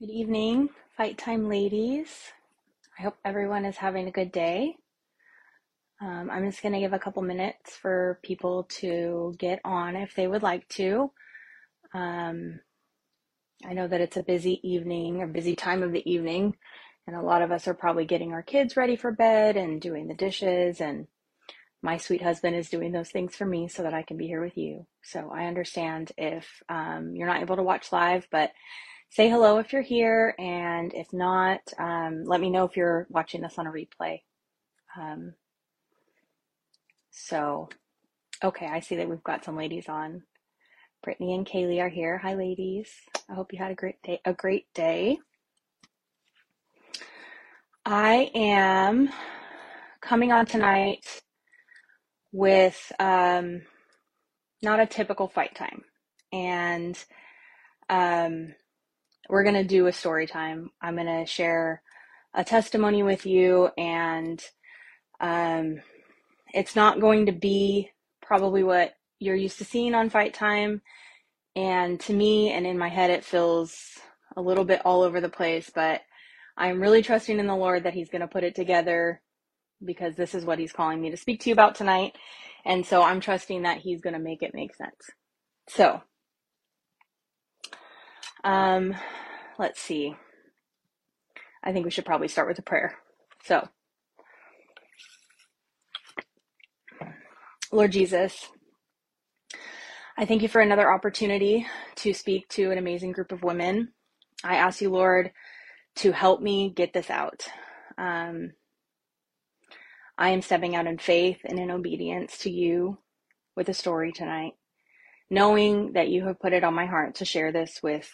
Good evening, Fight Time ladies. I hope everyone is having a good day. Um, I'm just going to give a couple minutes for people to get on if they would like to. Um, I know that it's a busy evening, a busy time of the evening, and a lot of us are probably getting our kids ready for bed and doing the dishes. And my sweet husband is doing those things for me so that I can be here with you. So I understand if um, you're not able to watch live, but say hello if you're here, and if not, um, let me know if you're watching this on a replay. Um, so, okay, I see that we've got some ladies on. Brittany and Kaylee are here. Hi, ladies. I hope you had a great day. A great day. I am coming on tonight with um, not a typical fight time, and um, we're going to do a story time. I'm going to share a testimony with you, and um, it's not going to be probably what you're used to seeing on Fight Time. And to me, and in my head, it feels a little bit all over the place, but I'm really trusting in the Lord that He's going to put it together because this is what He's calling me to speak to you about tonight. And so I'm trusting that He's going to make it make sense. So, um, let's see. I think we should probably start with a prayer. So, Lord Jesus, I thank you for another opportunity to speak to an amazing group of women. I ask you, Lord, to help me get this out. Um, I am stepping out in faith and in obedience to you with a story tonight, knowing that you have put it on my heart to share this with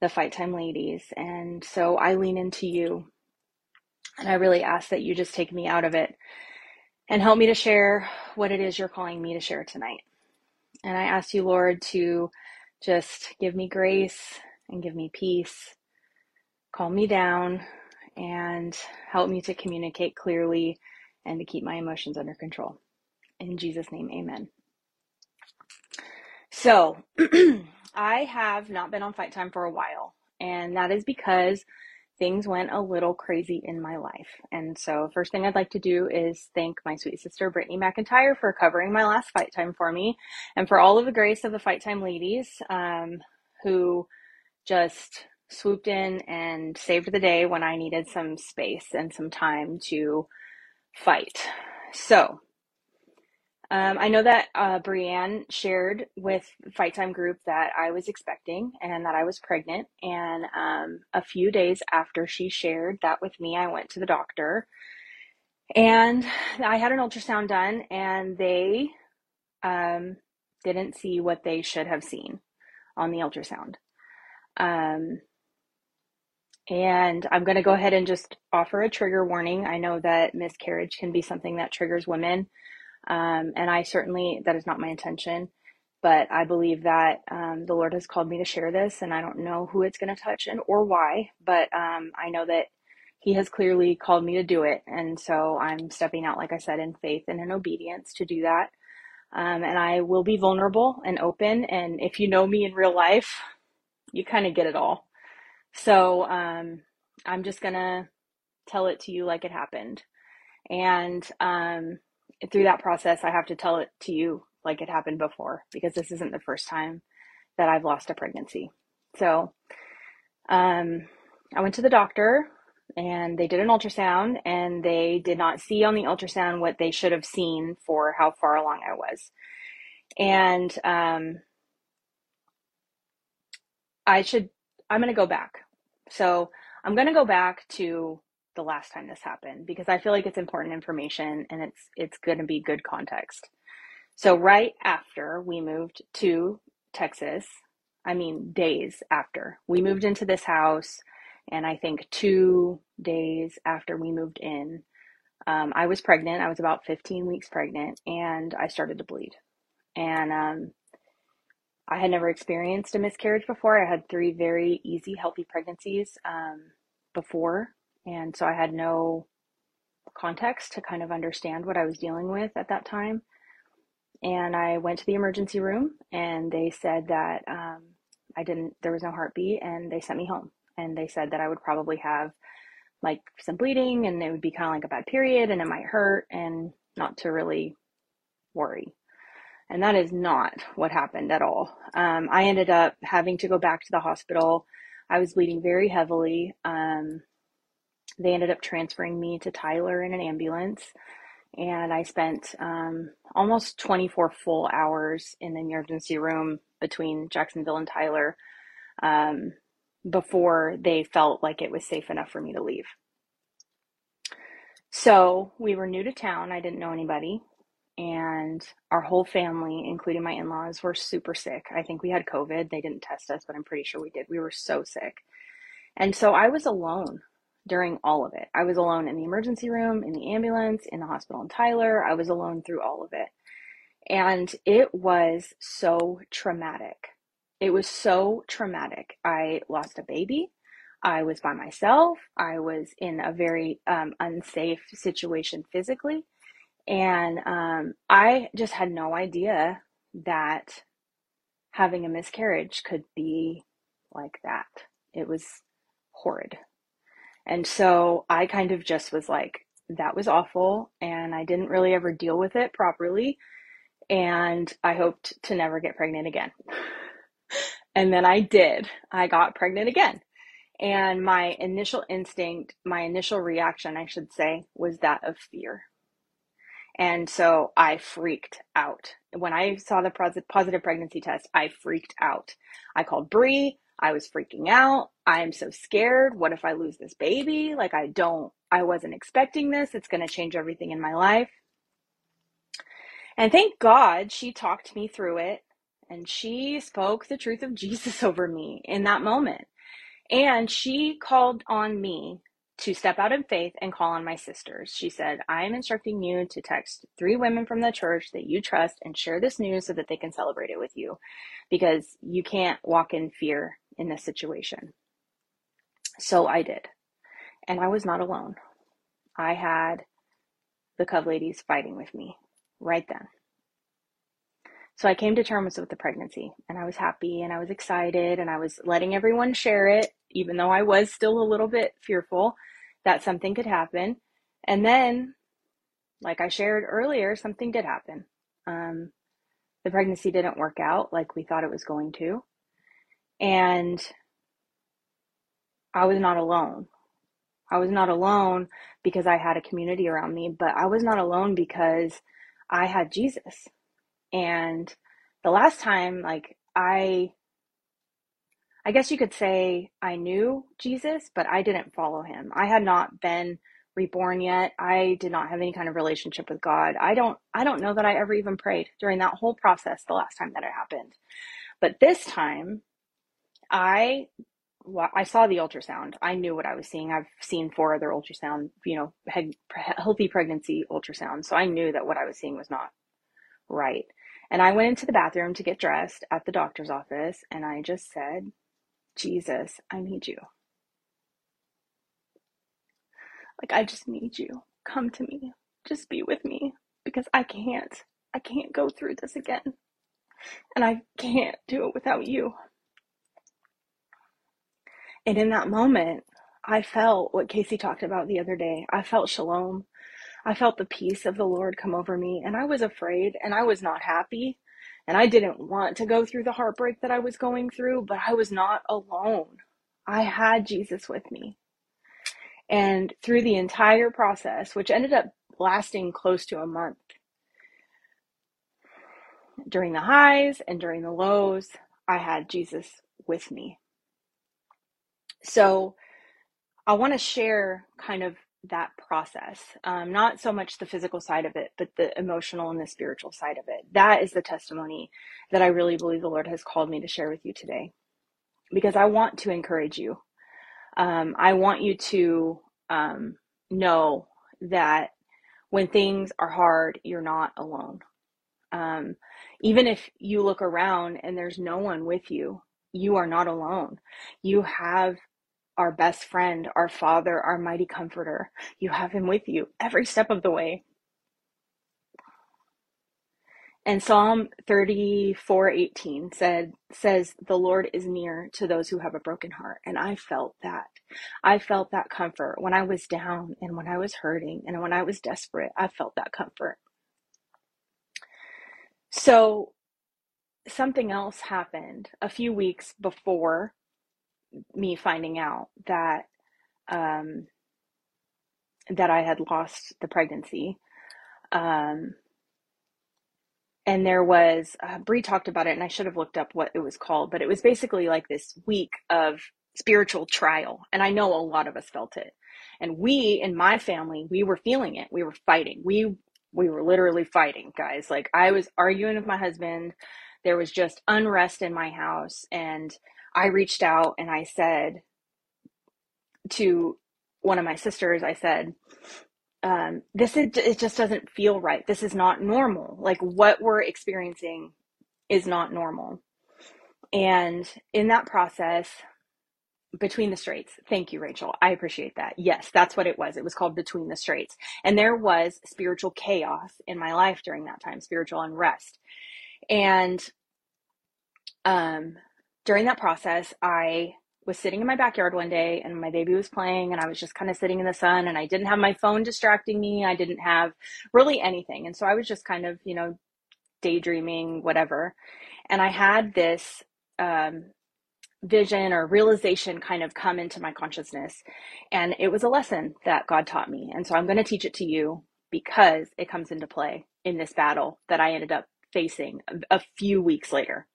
the Fight Time ladies. And so I lean into you. And I really ask that you just take me out of it and help me to share what it is you're calling me to share tonight. And I ask you, Lord, to just give me grace and give me peace, calm me down, and help me to communicate clearly and to keep my emotions under control. In Jesus' name, amen. So, I have not been on Fight Time for a while, and that is because things went a little crazy in my life. And so, first thing I'd like to do is thank my sweet sister Brittany McIntyre for covering my last Fight Time for me, and for all of the grace of the Fight Time ladies um, who just swooped in and saved the day when I needed some space and some time to fight. So, um, I know that uh, Brienne shared with Fight Time Group that I was expecting and that I was pregnant. And um, a few days after she shared that with me, I went to the doctor and I had an ultrasound done, and they um, didn't see what they should have seen on the ultrasound. Um, and I'm going to go ahead and just offer a trigger warning. I know that miscarriage can be something that triggers women. Um, and I certainly, that is not my intention, but I believe that um, the Lord has called me to share this, and I don't know who it's going to touch and or why, but um, I know that He has clearly called me to do it, and so I'm stepping out, like I said, in faith and in obedience to do that. Um, and I will be vulnerable and open. And if you know me in real life, you kind of get it all. So um, I'm just gonna tell it to you like it happened. And um, through that process, I have to tell it to you like it happened before because this isn't the first time that I've lost a pregnancy. So, um, I went to the doctor and they did an ultrasound and they did not see on the ultrasound what they should have seen for how far along I was. And, um, I should, I'm going to go back. So I'm going to go back to the last time this happened because I feel like it's important information and it's it's going to be good context. So right after we moved to Texas, I mean days after we moved into this house, and I think two days after we moved in, um, I was pregnant. I was about 15 weeks pregnant, and I started to bleed. And um, I had never experienced a miscarriage before. I had three very easy, healthy pregnancies um, before and so I had no context to kind of understand what I was dealing with at that time. And I went to the emergency room and they said that um, I didn't, there was no heartbeat and they sent me home. and they said that I would probably have like some bleeding and it would be kind of like a bad period and it might hurt and not to really worry. And that is not what happened at all. Um, I ended up having to go back to the hospital. I was bleeding very heavily. Um, they ended up transferring me to Tyler in an ambulance. And I spent um, almost 24 full hours in the emergency room between Jacksonville and Tyler um, before they felt like it was safe enough for me to leave. So we were new to town. I didn't know anybody and our whole family, including my in laws, were super sick. I think we had COVID. They didn't test us, but I'm pretty sure we did. We were so sick. And so I was alone during all of it. I was alone in the emergency room, in the ambulance, in the hospital in Tyler. I was alone through all of it. And it was so traumatic. It was so traumatic. I lost a baby. I was by myself. I was in a very um, unsafe situation physically. And um, I just had no idea that having a miscarriage could be like that. It was horrid. And so I kind of just was like, that was awful. And I didn't really ever deal with it properly. And I hoped to never get pregnant again. and then I did. I got pregnant again. And my initial instinct, my initial reaction, I should say, was that of fear. And so I freaked out. When I saw the positive pregnancy test, I freaked out. I called Bree. I was freaking out. I am so scared. What if I lose this baby? Like, I don't, I wasn't expecting this. It's going to change everything in my life. And thank God she talked me through it and she spoke the truth of Jesus over me in that moment. And she called on me to step out in faith and call on my sisters. She said, I am instructing you to text three women from the church that you trust and share this news so that they can celebrate it with you because you can't walk in fear in this situation. So I did. And I was not alone. I had the Cove ladies fighting with me right then. So I came to terms with the pregnancy and I was happy and I was excited and I was letting everyone share it, even though I was still a little bit fearful that something could happen. And then, like I shared earlier, something did happen. Um, the pregnancy didn't work out like we thought it was going to. And I was not alone. I was not alone because I had a community around me, but I was not alone because I had Jesus. And the last time, like, I, I guess you could say I knew Jesus, but I didn't follow him. I had not been reborn yet. I did not have any kind of relationship with God. I don't, I don't know that I ever even prayed during that whole process the last time that it happened. But this time, I I saw the ultrasound. I knew what I was seeing. I've seen four other ultrasound, you know, healthy pregnancy ultrasounds. So I knew that what I was seeing was not right. And I went into the bathroom to get dressed at the doctor's office and I just said, Jesus, I need you. Like, I just need you. Come to me. Just be with me because I can't. I can't go through this again. And I can't do it without you. And in that moment, I felt what Casey talked about the other day. I felt shalom. I felt the peace of the Lord come over me, and I was afraid and I was not happy. And I didn't want to go through the heartbreak that I was going through, but I was not alone. I had Jesus with me. And through the entire process, which ended up lasting close to a month, during the highs and during the lows, I had Jesus with me. So I want to share kind of that process, um, not so much the physical side of it, but the emotional and the spiritual side of it. That is the testimony that I really believe the Lord has called me to share with you today because I want to encourage you. Um, I want you to um, know that when things are hard, you're not alone. Um, even if you look around and there's no one with you, you are not alone. You have our best friend, our Father, our mighty comforter. You have Him with you every step of the way. And Psalm 34:18 said says the Lord is near to those who have a broken heart. And I felt that. I felt that comfort when I was down and when I was hurting and when I was desperate. I felt that comfort. So something else happened a few weeks before me finding out that um, that I had lost the pregnancy. Um, and there was uh, Bree talked about it, and I should have looked up what it was called, but it was basically like this week of spiritual trial, and I know a lot of us felt it. And we in my family, we were feeling it. We were fighting. We we were literally fighting, guys. Like I was arguing with my husband. There was just unrest in my house, and I reached out and I said to one of my sisters, I said, um, this is, it just doesn't feel right. This is not normal. Like what we're experiencing is not normal. And in that process, between the straits. Thank you, Rachel. I appreciate that. Yes, that's what it was. It was called Between the Straits. And there was spiritual chaos in my life during that time, spiritual unrest. And um, during that process, I was sitting in my backyard one day and my baby was playing and I was just kind of sitting in the sun and I didn't have my phone distracting me. I didn't have really anything. And so I was just kind of, you know, daydreaming, whatever. And I had this um, vision or realization kind of come into my consciousness. And it was a lesson that God taught me. And so I'm going to teach it to you because it comes into play in this battle that I ended up facing a few weeks later.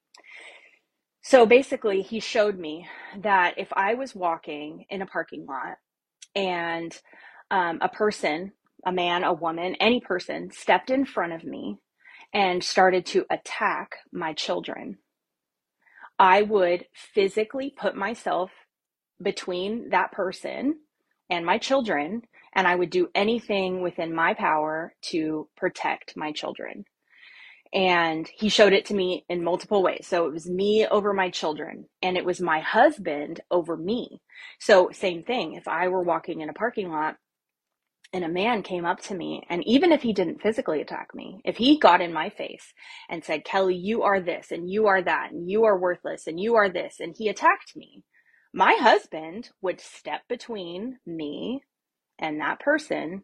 So basically, he showed me that if I was walking in a parking lot and um, a person, a man, a woman, any person stepped in front of me and started to attack my children, I would physically put myself between that person and my children, and I would do anything within my power to protect my children and he showed it to me in multiple ways. So it was me over my children and it was my husband over me. So same thing. If I were walking in a parking lot and a man came up to me and even if he didn't physically attack me, if he got in my face and said, "Kelli, you are this and you are that and you are worthless and you are this," and he attacked me, my husband would step between me and that person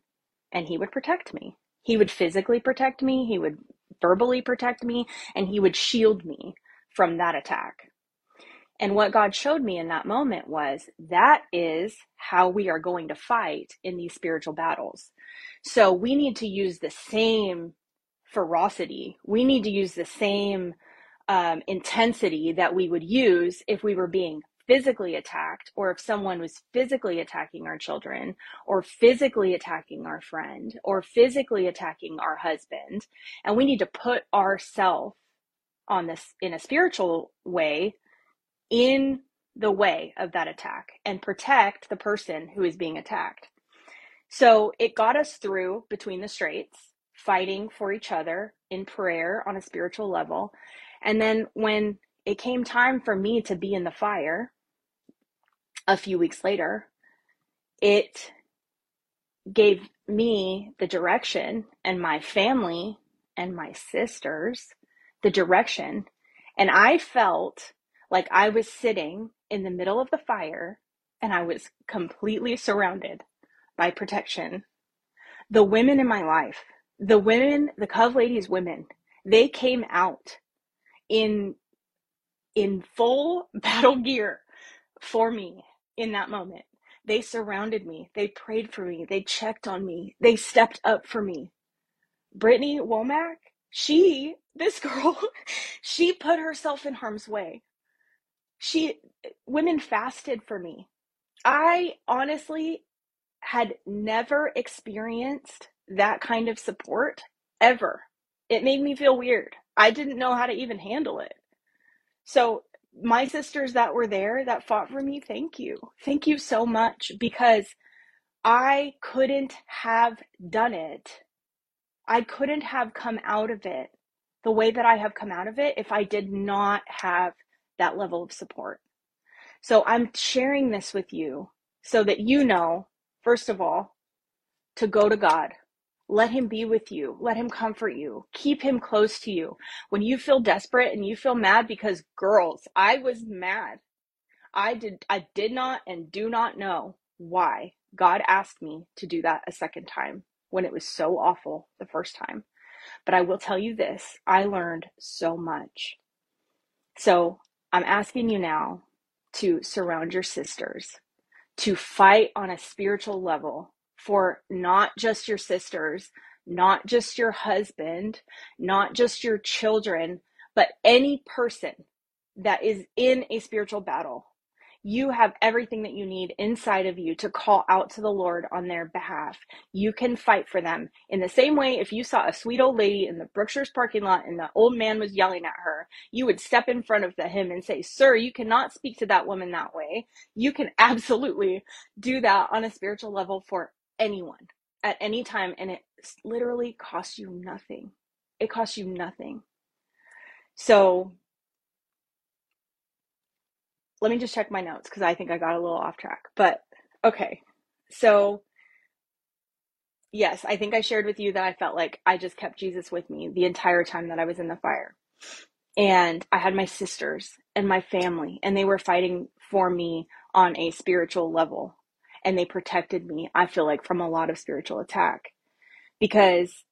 and he would protect me. He would physically protect me, he would verbally protect me, and he would shield me from that attack. And what God showed me in that moment was that is how we are going to fight in these spiritual battles. So we need to use the same ferocity. We need to use the same um, intensity that we would use if we were being physically attacked or if someone was physically attacking our children or physically attacking our friend or physically attacking our husband and we need to put ourselves on this in a spiritual way in the way of that attack and protect the person who is being attacked. So it got us through between the straits fighting for each other in prayer on a spiritual level. And then when it came time for me to be in the fire a few weeks later, it gave me the direction and my family and my sisters the direction. And I felt like I was sitting in the middle of the fire and I was completely surrounded by protection. The women in my life, the women, the Cove Ladies women, they came out in in full battle gear for me in that moment. They surrounded me. They prayed for me. They checked on me. They stepped up for me. Brittany Womack, she, this girl, she put herself in harm's way. She, women fasted for me. I honestly had never experienced that kind of support ever. It made me feel weird. I didn't know how to even handle it. So my sisters that were there that fought for me, thank you. Thank you so much because I couldn't have done it. I couldn't have come out of it the way that I have come out of it if I did not have that level of support. So I'm sharing this with you so that you know, first of all, to go to God. Let him be with you. Let him comfort you. Keep him close to you. When you feel desperate and you feel mad because girls, I was mad. I did I did not and do not know why God asked me to do that a second time when it was so awful the first time. But I will tell you this, I learned so much. So, I'm asking you now to surround your sisters, to fight on a spiritual level for not just your sisters, not just your husband, not just your children, but any person that is in a spiritual battle you have everything that you need inside of you to call out to the Lord on their behalf. You can fight for them. In the same way, if you saw a sweet old lady in the Brookshire's parking lot and the old man was yelling at her, you would step in front of the, him and say, Sir, you cannot speak to that woman that way. You can absolutely do that on a spiritual level for anyone at any time. And it literally costs you nothing. It costs you nothing. So let me just check my notes because I think I got a little off track. But okay. So, yes, I think I shared with you that I felt like I just kept Jesus with me the entire time that I was in the fire. And I had my sisters and my family, and they were fighting for me on a spiritual level. And they protected me, I feel like, from a lot of spiritual attack because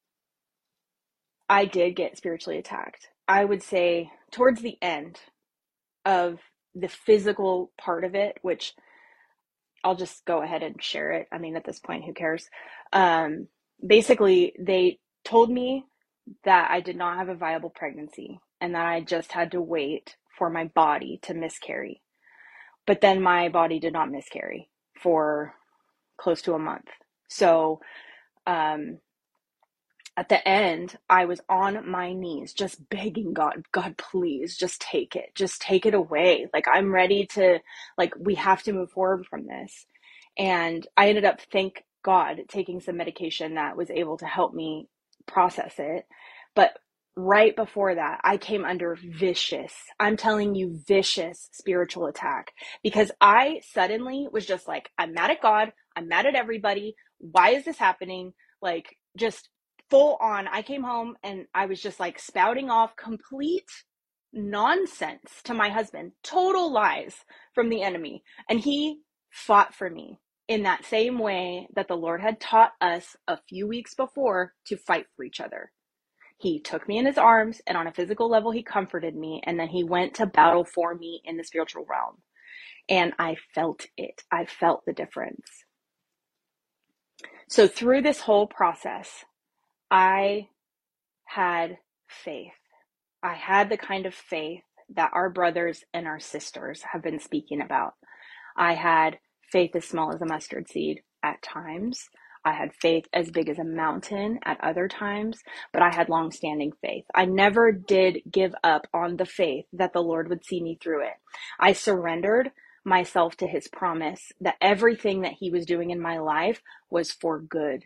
I did get spiritually attacked. I would say towards the end of the physical part of it, which I'll just go ahead and share it. I mean, at this point, who cares? Um, basically, they told me that I did not have a viable pregnancy and that I just had to wait for my body to miscarry. But then my body did not miscarry for close to a month. So, um, at the end, I was on my knees, just begging God, God, please just take it. Just take it away. Like, I'm ready to, like, we have to move forward from this. And I ended up, thank God, taking some medication that was able to help me process it. But right before that, I came under vicious, I'm telling you, vicious spiritual attack because I suddenly was just like, I'm mad at God. I'm mad at everybody. Why is this happening? Like, just full on. I came home and I was just like spouting off complete nonsense to my husband, total lies from the enemy. And he fought for me in that same way that the Lord had taught us a few weeks before to fight for each other. He took me in his arms, and on a physical level, he comforted me, and then he went to battle for me in the spiritual realm. And I felt it. I felt the difference. So, through this whole process, I had faith. I had the kind of faith that our brothers and our sisters have been speaking about. I had faith as small as a mustard seed at times. I had faith as big as a mountain at other times, but I had long-standing faith. I never did give up on the faith that the Lord would see me through it. I surrendered myself to his promise that everything that he was doing in my life was for good.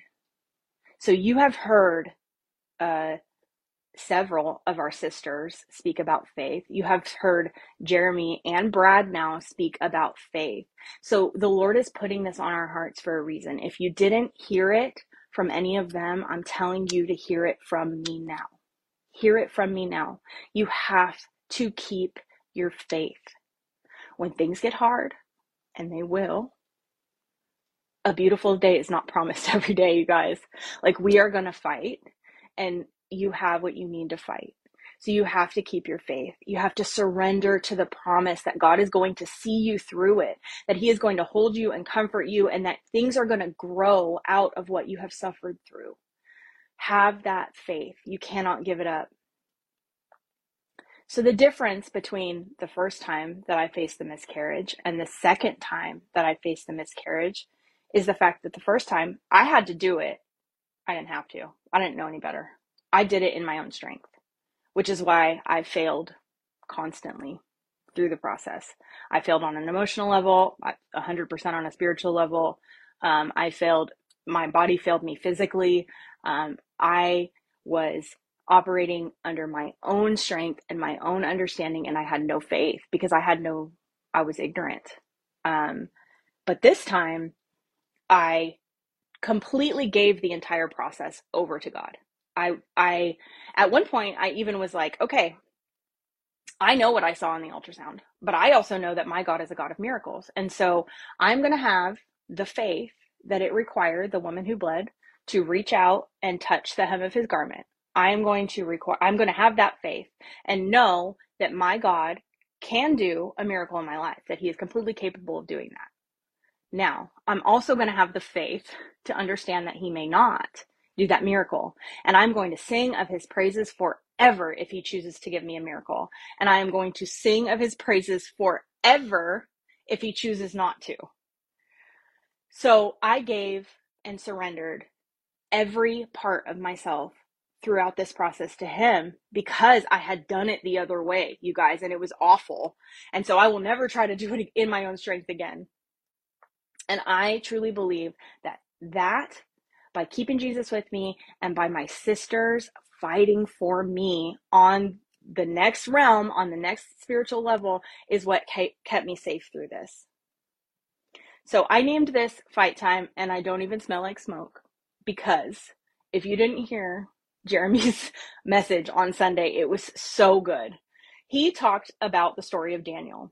So you have heard uh, several of our sisters speak about faith. You have heard Jeremy and Brad now speak about faith. So the Lord is putting this on our hearts for a reason. If you didn't hear it from any of them, I'm telling you to hear it from me now. Hear it from me now. You have to keep your faith. When things get hard, and they will, a beautiful day is not promised every day, you guys. Like, we are going to fight, and you have what you need to fight. So you have to keep your faith. You have to surrender to the promise that God is going to see you through it, that He is going to hold you and comfort you, and that things are going to grow out of what you have suffered through. Have that faith. You cannot give it up. So, the difference between the first time that I faced the miscarriage and the second time that I faced the miscarriage is the fact that the first time I had to do it. I didn't have to. I didn't know any better. I did it in my own strength, which is why I failed constantly through the process. I failed on an emotional level, 100% on a spiritual level. Um, I failed, my body failed me physically. Um, I was operating under my own strength and my own understanding, and I had no faith because I had no, I was ignorant. Um, but this time, I completely gave the entire process over to God. I I at one point I even was like, okay, I know what I saw in the ultrasound, but I also know that my God is a God of miracles. And so I'm going to have the faith that it required the woman who bled to reach out and touch the hem of his garment. I am going to require I'm going to have that faith and know that my God can do a miracle in my life, that he is completely capable of doing that. Now, I'm also going to have the faith to understand that he may not do that miracle. And I'm going to sing of his praises forever if he chooses to give me a miracle. And I am going to sing of his praises forever if he chooses not to. So I gave and surrendered every part of myself throughout this process to him because I had done it the other way, you guys, and it was awful. And so I will never try to do it in my own strength again. And I truly believe that that by keeping Jesus with me and by my sisters fighting for me on the next realm, on the next spiritual level, is what kept me safe through this. So I named this Fight Time, and I don't even smell like smoke because if you didn't hear Jeremy's message on Sunday, it was so good. He talked about the story of Daniel,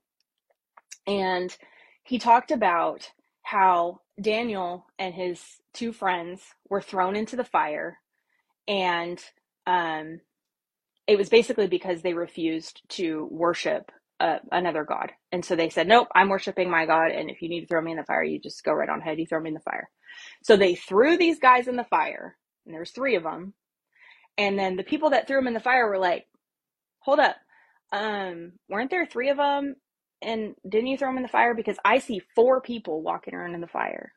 and he talked about how Daniel and his two friends were thrown into the fire, and um, it was basically because they refused to worship uh, another god. And so they said, Nope, I'm worshiping my God. And if you need to throw me in the fire, you just go right on ahead. You throw me in the fire. So they threw these guys in the fire, and there's three of them. And then the people that threw them in the fire were like, Hold up. Um, weren't there three of them and didn't you throw him in the fire? Because I see four people walking around in the fire.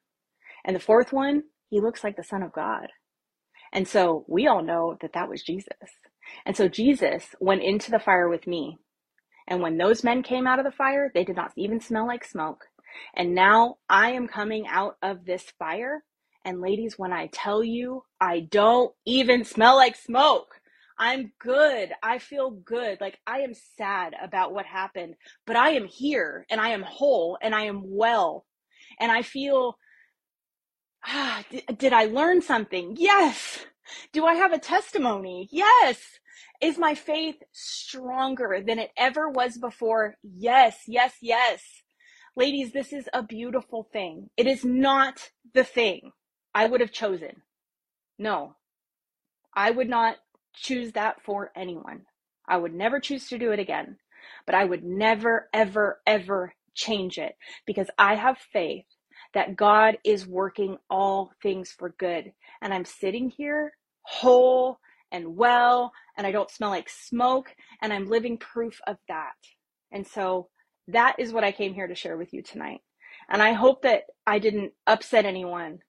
And the fourth one, he looks like the Son of God. And so we all know that that was Jesus. And so Jesus went into the fire with me. And when those men came out of the fire, they did not even smell like smoke. And now I am coming out of this fire. And ladies, when I tell you, I don't even smell like smoke. I'm good. I feel good. Like I am sad about what happened, but I am here and I am whole and I am well. And I feel, ah, did, did I learn something? Yes. Do I have a testimony? Yes. Is my faith stronger than it ever was before? Yes, yes, yes. Ladies, this is a beautiful thing. It is not the thing I would have chosen. No, I would not choose that for anyone. I would never choose to do it again, but I would never, ever, ever change it because I have faith that God is working all things for good. And I'm sitting here whole and well, and I don't smell like smoke, and I'm living proof of that. And so that is what I came here to share with you tonight. And I hope that I didn't upset anyone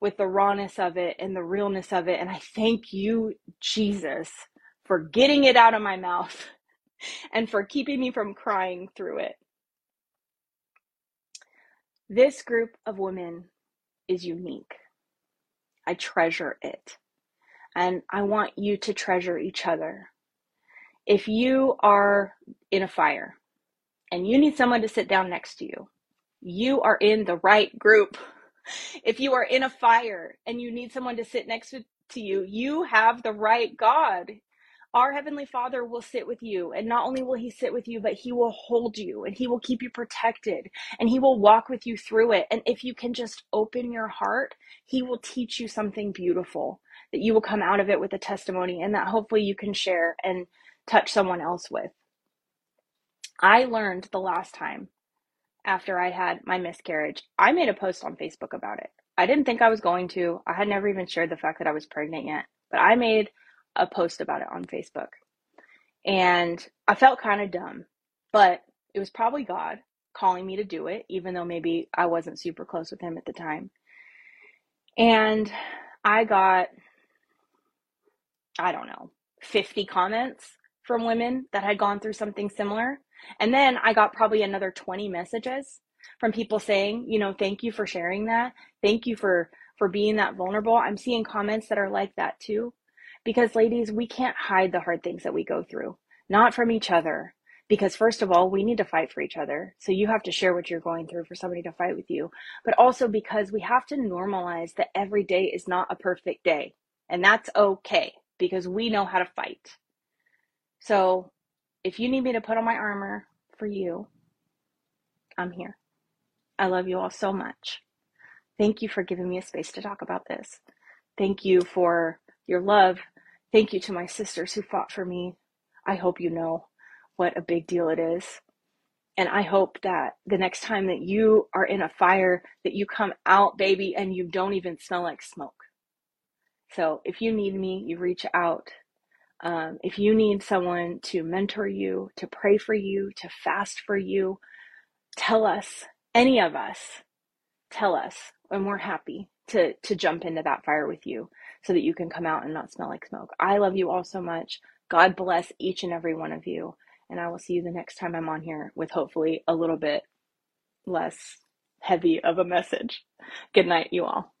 with the rawness of it and the realness of it. And I thank you, Jesus, for getting it out of my mouth and for keeping me from crying through it. This group of women is unique. I treasure it. And I want you to treasure each other. If you are in a fire and you need someone to sit down next to you, you are in the right group if you are in a fire and you need someone to sit next to you, you have the right God. Our Heavenly Father will sit with you. And not only will He sit with you, but He will hold you and He will keep you protected and He will walk with you through it. And if you can just open your heart, He will teach you something beautiful that you will come out of it with a testimony and that hopefully you can share and touch someone else with. I learned the last time after I had my miscarriage, I made a post on Facebook about it. I didn't think I was going to. I had never even shared the fact that I was pregnant yet, but I made a post about it on Facebook. And I felt kind of dumb, but it was probably God calling me to do it, even though maybe I wasn't super close with him at the time. And I got, I don't know, 50 comments from women that had gone through something similar. And then I got probably another 20 messages from people saying, you know, thank you for sharing that. Thank you for for being that vulnerable. I'm seeing comments that are like that too. Because ladies, we can't hide the hard things that we go through. Not from each other. because first of all we need to fight for each other so you have to share what you're going through for somebody to fight with you but also because we have to normalize that every day is not a perfect day and that's okay because we know how to fight so if you need me to put on my armor for you i'm here i love you all so much thank you for giving me a space to talk about this thank you for your love thank you to my sisters who fought for me i hope you know what a big deal it is. And I hope that the next time that you are in a fire, that you come out, baby, and you don't even smell like smoke. So if you need me, you reach out. Um, if you need someone to mentor you, to pray for you, to fast for you, tell us, any of us, tell us, and we're happy to to jump into that fire with you so that you can come out and not smell like smoke. I love you all so much. God bless each and every one of you. And I will see you the next time I'm on here with hopefully a little bit less heavy of a message. Good night, you all.